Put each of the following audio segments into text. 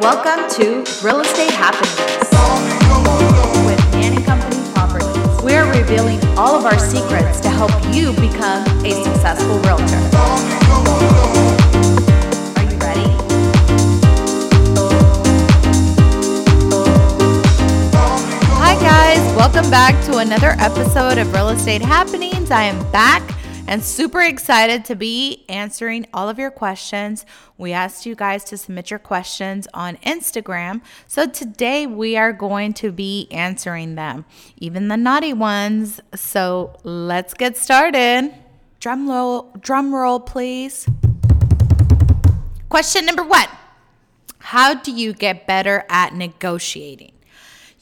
Welcome to Real Estate Happenings with Nan and Company Properties. We are revealing all of our secrets to help you become a successful realtor. Are you ready? Hi, guys. Welcome back to another episode of Real Estate Happenings. I am back and super excited to be answering all of your questions. We asked you guys to submit your questions on Instagram. So today we are going to be answering them, even the naughty ones. So let's get started. Drum roll, drum roll, please. Question number one How do you get better at negotiating?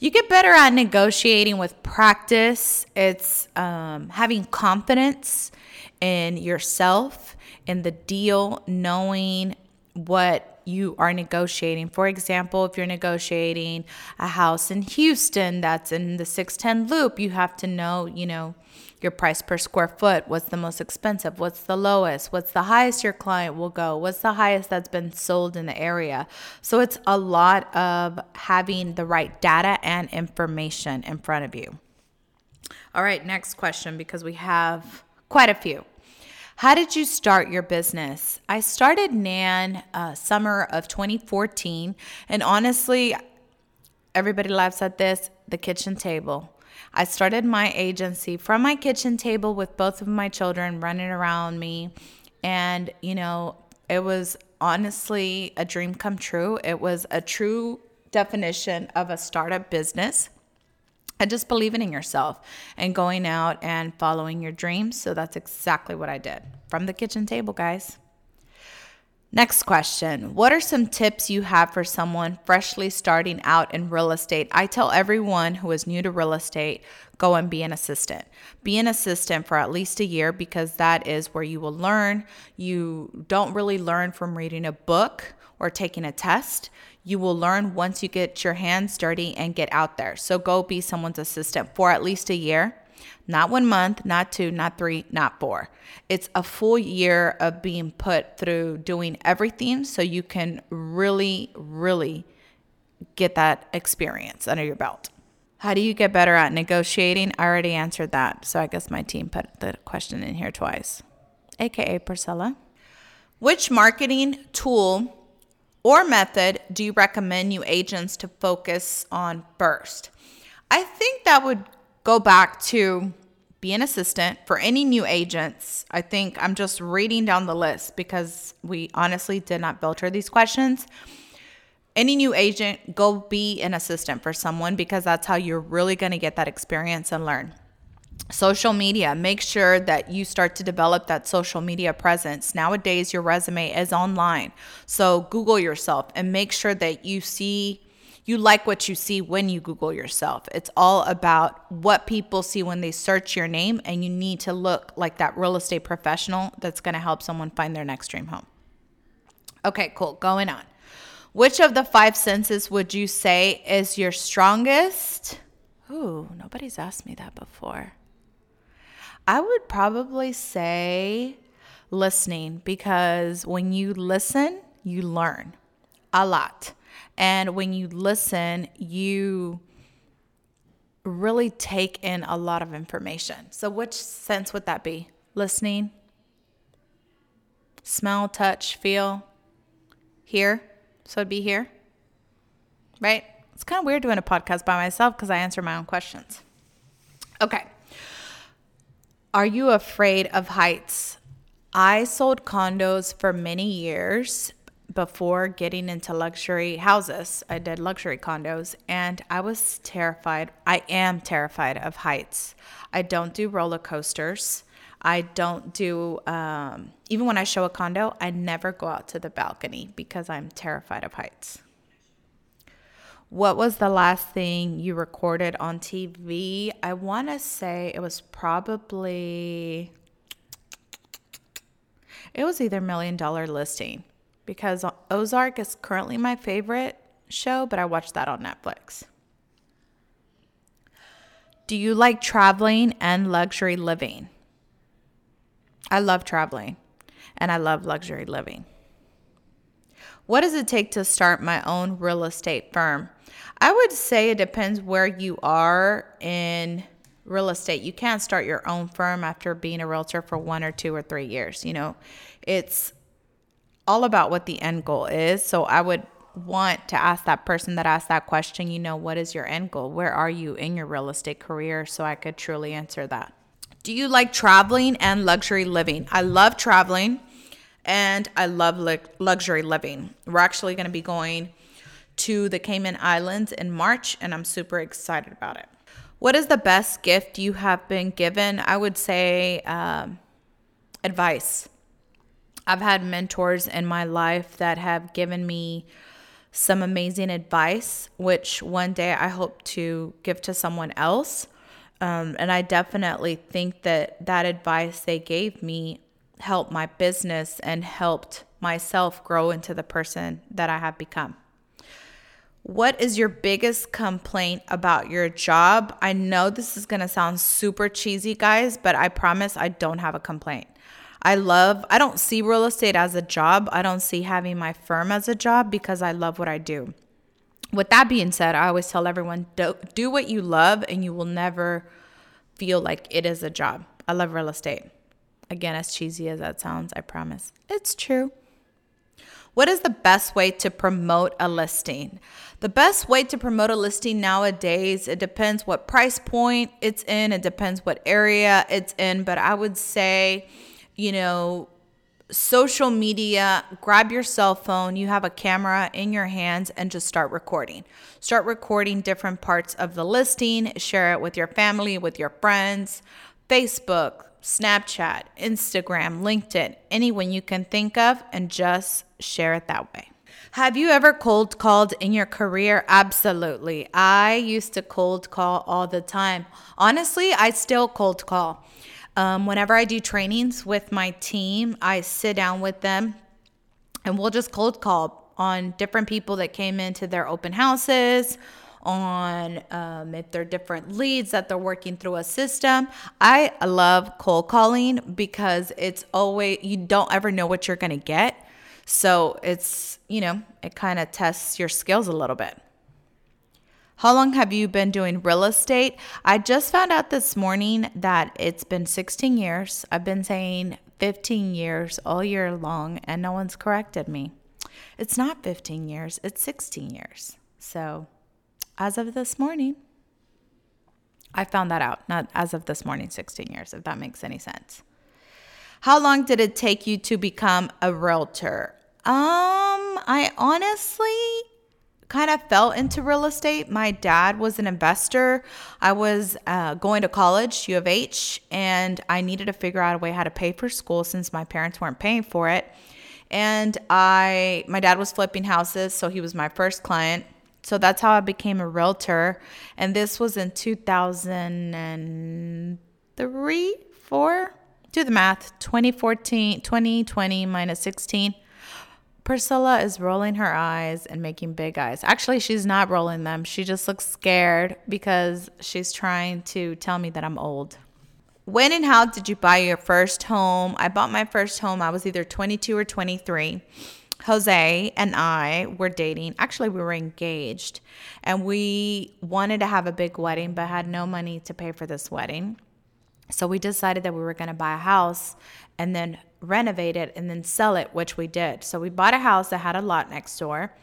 You get better at negotiating with practice. It's um, having confidence in yourself, in the deal, knowing what you are negotiating. For example, if you're negotiating a house in Houston that's in the 610 loop, you have to know, you know, your price per square foot. What's the most expensive? What's the lowest? What's the highest your client will go? What's the highest that's been sold in the area? So it's a lot of having the right data and information in front of you. All right, next question because we have quite a few. How did you start your business? I started Nan uh, summer of 2014, and honestly, everybody laughs at this the kitchen table. I started my agency from my kitchen table with both of my children running around me. And, you know, it was honestly a dream come true. It was a true definition of a startup business and just believing in yourself and going out and following your dreams. So that's exactly what I did from the kitchen table, guys. Next question What are some tips you have for someone freshly starting out in real estate? I tell everyone who is new to real estate go and be an assistant. Be an assistant for at least a year because that is where you will learn. You don't really learn from reading a book or taking a test. You will learn once you get your hands dirty and get out there. So go be someone's assistant for at least a year. Not one month, not two, not three, not four. It's a full year of being put through doing everything so you can really, really get that experience under your belt. How do you get better at negotiating? I already answered that. So I guess my team put the question in here twice, AKA Priscilla. Which marketing tool or method do you recommend new agents to focus on first? I think that would go back to be an assistant for any new agents. I think I'm just reading down the list because we honestly did not filter these questions. Any new agent, go be an assistant for someone because that's how you're really going to get that experience and learn. Social media, make sure that you start to develop that social media presence. Nowadays, your resume is online. So, Google yourself and make sure that you see you like what you see when you Google yourself. It's all about what people see when they search your name, and you need to look like that real estate professional that's going to help someone find their next dream home. Okay, cool. Going on. Which of the five senses would you say is your strongest? Ooh, nobody's asked me that before. I would probably say listening because when you listen, you learn a lot. And when you listen, you really take in a lot of information. So, which sense would that be? Listening, smell, touch, feel, hear. So, it'd be hear, right? It's kind of weird doing a podcast by myself because I answer my own questions. Okay. Are you afraid of heights? I sold condos for many years before getting into luxury houses. I did luxury condos and I was terrified. I am terrified of heights. I don't do roller coasters. I don't do, um, even when I show a condo, I never go out to the balcony because I'm terrified of heights. What was the last thing you recorded on TV? I want to say it was probably, it was either Million Dollar Listing because Ozark is currently my favorite show, but I watched that on Netflix. Do you like traveling and luxury living? I love traveling and I love luxury living. What does it take to start my own real estate firm? I would say it depends where you are in real estate. You can't start your own firm after being a realtor for one or two or three years. You know, it's all about what the end goal is. So I would want to ask that person that asked that question, you know, what is your end goal? Where are you in your real estate career? So I could truly answer that. Do you like traveling and luxury living? I love traveling and I love luxury living. We're actually going to be going to the Cayman Islands in March, and I'm super excited about it. What is the best gift you have been given? I would say um, advice. I've had mentors in my life that have given me some amazing advice, which one day I hope to give to someone else. Um, and I definitely think that that advice they gave me helped my business and helped myself grow into the person that I have become. What is your biggest complaint about your job? I know this is going to sound super cheesy, guys, but I promise I don't have a complaint. I love, I don't see real estate as a job. I don't see having my firm as a job because I love what I do. With that being said, I always tell everyone do, do what you love and you will never feel like it is a job. I love real estate. Again, as cheesy as that sounds, I promise it's true. What is the best way to promote a listing? The best way to promote a listing nowadays, it depends what price point it's in, it depends what area it's in, but I would say, you know, social media, grab your cell phone, you have a camera in your hands, and just start recording. Start recording different parts of the listing, share it with your family, with your friends, Facebook, Snapchat, Instagram, LinkedIn, anyone you can think of, and just share it that way. Have you ever cold called in your career? Absolutely. I used to cold call all the time. Honestly, I still cold call. Um, whenever I do trainings with my team, I sit down with them and we'll just cold call on different people that came into their open houses on um, if they're different leads that they're working through a system. I love cold calling because it's always, you don't ever know what you're going to get. So it's, you know, it kind of tests your skills a little bit. How long have you been doing real estate? I just found out this morning that it's been 16 years. I've been saying 15 years all year long, and no one's corrected me. It's not 15 years, it's 16 years. So as of this morning. I found that out, not as of this morning, 16 years, if that makes any sense. How long did it take you to become a realtor? Um, I honestly kind of fell into real estate. My dad was an investor. I was uh, going to college, U of H, and I needed to figure out a way how to pay for school since my parents weren't paying for it. And I, my dad was flipping houses, so he was my first client. So that's how I became a realtor. And this was in 2003, 4. Do the math 2014, 2020 minus 16. Priscilla is rolling her eyes and making big eyes. Actually, she's not rolling them. She just looks scared because she's trying to tell me that I'm old. When and how did you buy your first home? I bought my first home. I was either 22 or 23. Jose and I were dating. Actually, we were engaged and we wanted to have a big wedding, but had no money to pay for this wedding. So we decided that we were going to buy a house and then renovate it and then sell it, which we did. So we bought a house that had a lot next door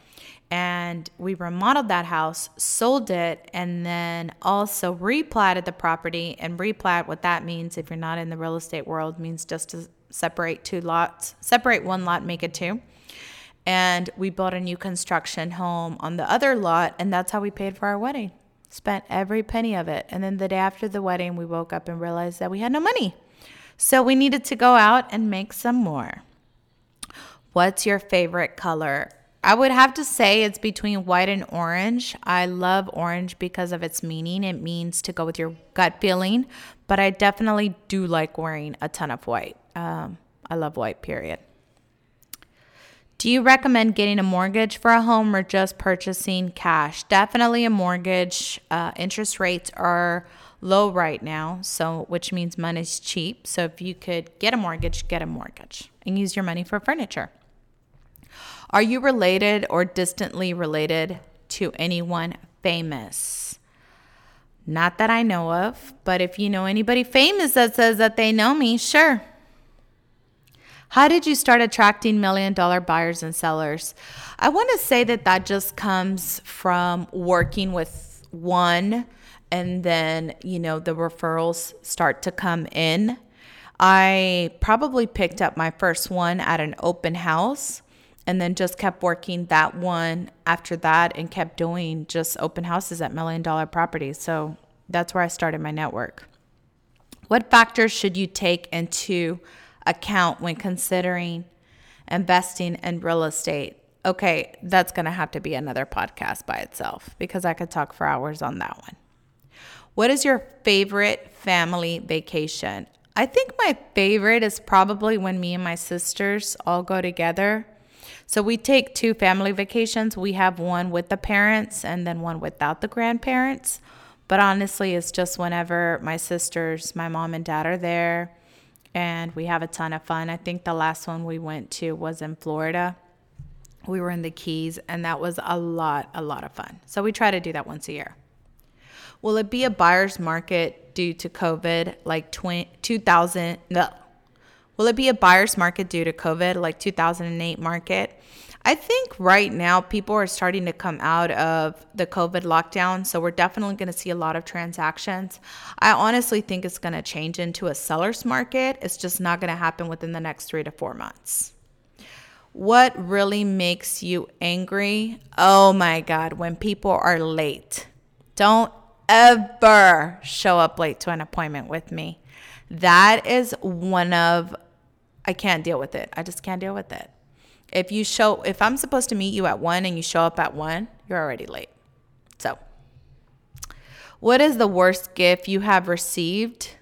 and we remodeled that house, sold it, and then also replatted the property. And replat, what that means, if you're not in the real estate world, means just to separate two lots, separate one lot, make it two and we bought a new construction home on the other lot and that's how we paid for our wedding spent every penny of it and then the day after the wedding we woke up and realized that we had no money so we needed to go out and make some more what's your favorite color I would have to say it's between white and orange. I love orange because of its meaning. It means to go with your gut feeling, but I definitely do like wearing a ton of white. Um, I love white, period. Do you recommend getting a mortgage for a home or just purchasing cash? Definitely a mortgage. Uh, interest rates are low right now, so which means money's cheap. So if you could get a mortgage, get a mortgage and use your money for furniture. Are you related or distantly related to anyone famous? Not that I know of, but if you know anybody famous that says that they know me, sure. How did you start attracting million dollar buyers and sellers? I want to say that that just comes from working with one and then, you know, the referrals start to come in. I probably picked up my first one at an open house and then just kept working that one after that and kept doing just open houses at million dollar properties. So that's where I started my network. What factors should you take into account when considering investing in real estate? Okay, that's going to have to be another podcast by itself because I could talk for hours on that one. What is your favorite family vacation? I think my favorite is probably when me and my sisters all go together. So we take two family vacations. We have one with the parents and then one without the grandparents. But honestly, it's just whenever my sisters, my mom and dad are there and we have a ton of fun. I think the last one we went to was in Florida. We were in the Keys, and that was a lot, a lot of fun. So we try to do that once a year. Will it be a buyer's market due to COVID like 20, 2000? No. Will it be a buyer's market due to COVID like 2008 market? I think right now people are starting to come out of the COVID lockdown. So we're definitely going to see a lot of transactions. I honestly think it's going to change into a seller's market. It's just not going to happen within the next three to four months. What really makes you angry? Oh my God, when people are late. Don't ever show up late to an appointment with me. That is one of, I can't deal with it. I just can't deal with it. If you show, if I'm supposed to meet you at one and you show up at one, you're already late. So, what is the worst gift you have received?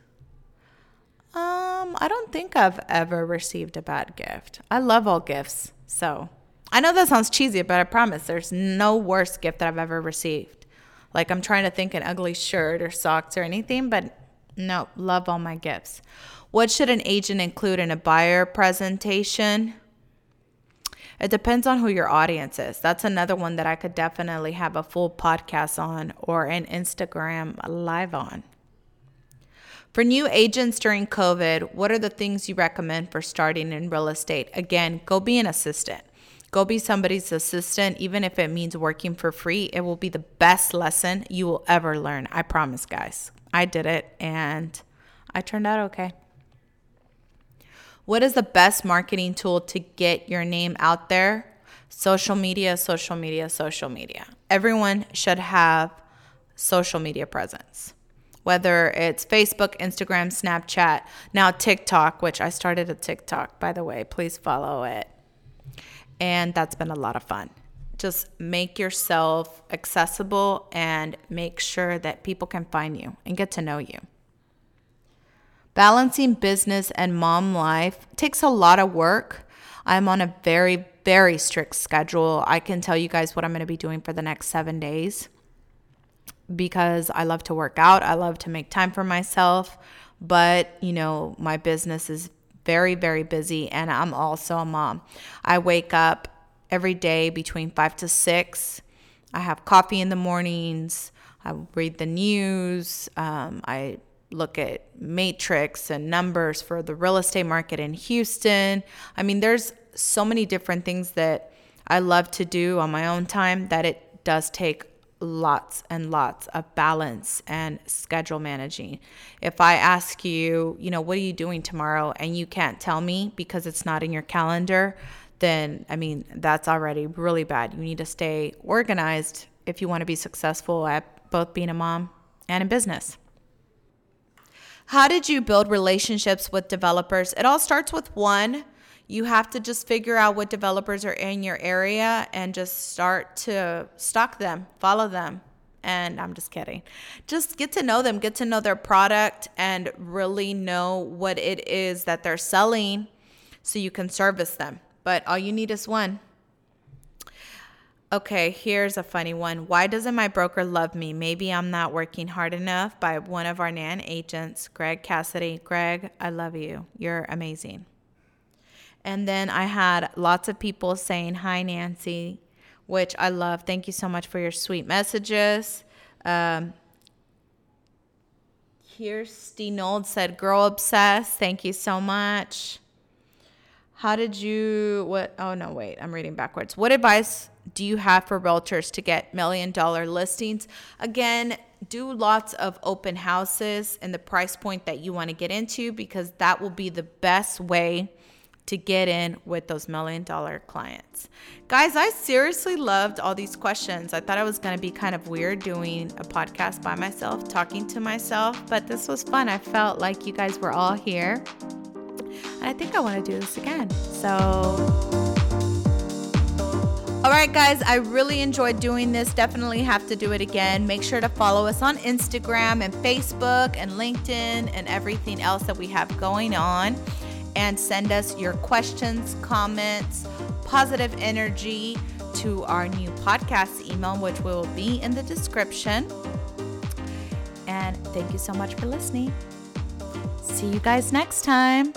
Um, I don't think I've ever received a bad gift. I love all gifts. So, I know that sounds cheesy, but I promise there's no worst gift that I've ever received. Like I'm trying to think an ugly shirt or socks or anything, but no, love all my gifts. What should an agent include in a buyer presentation? It depends on who your audience is. That's another one that I could definitely have a full podcast on or an Instagram live on. For new agents during COVID, what are the things you recommend for starting in real estate? Again, go be an assistant. Go be somebody's assistant, even if it means working for free. It will be the best lesson you will ever learn. I promise, guys. I did it and I turned out okay. What is the best marketing tool to get your name out there? Social media, social media, social media. Everyone should have social media presence, whether it's Facebook, Instagram, Snapchat, now TikTok, which I started a TikTok, by the way. Please follow it. And that's been a lot of fun. Just make yourself accessible and make sure that people can find you and get to know you. Balancing business and mom life takes a lot of work. I'm on a very, very strict schedule. I can tell you guys what I'm going to be doing for the next seven days because I love to work out. I love to make time for myself. But, you know, my business is very, very busy and I'm also a mom. I wake up every day between five to six. I have coffee in the mornings. I read the news. Um, I look at matrix and numbers for the real estate market in Houston. I mean, there's so many different things that I love to do on my own time that it does take lots and lots of balance and schedule managing. If I ask you, you know, what are you doing tomorrow and you can't tell me because it's not in your calendar, then I mean, that's already really bad. You need to stay organized if you want to be successful at both being a mom and in business. How did you build relationships with developers? It all starts with one. You have to just figure out what developers are in your area and just start to stalk them, follow them. And I'm just kidding. Just get to know them, get to know their product, and really know what it is that they're selling so you can service them. But all you need is one. Okay, here's a funny one. Why doesn't my broker love me? Maybe I'm not working hard enough by one of our NAN agents, Greg Cassidy. Greg, I love you. You're amazing. And then I had lots of people saying, Hi, Nancy, which I love. Thank you so much for your sweet messages. Um, Kirsty Nold said, Girl obsessed. Thank you so much. How did you, what? Oh, no, wait. I'm reading backwards. What advice do you have for realtors to get million dollar listings? Again, do lots of open houses and the price point that you want to get into because that will be the best way to get in with those million dollar clients. Guys, I seriously loved all these questions. I thought I was going to be kind of weird doing a podcast by myself, talking to myself, but this was fun. I felt like you guys were all here. And I think I want to do this again. So, all right, guys, I really enjoyed doing this. Definitely have to do it again. Make sure to follow us on Instagram and Facebook and LinkedIn and everything else that we have going on and send us your questions, comments, positive energy to our new podcast email, which will be in the description. And thank you so much for listening. See you guys next time.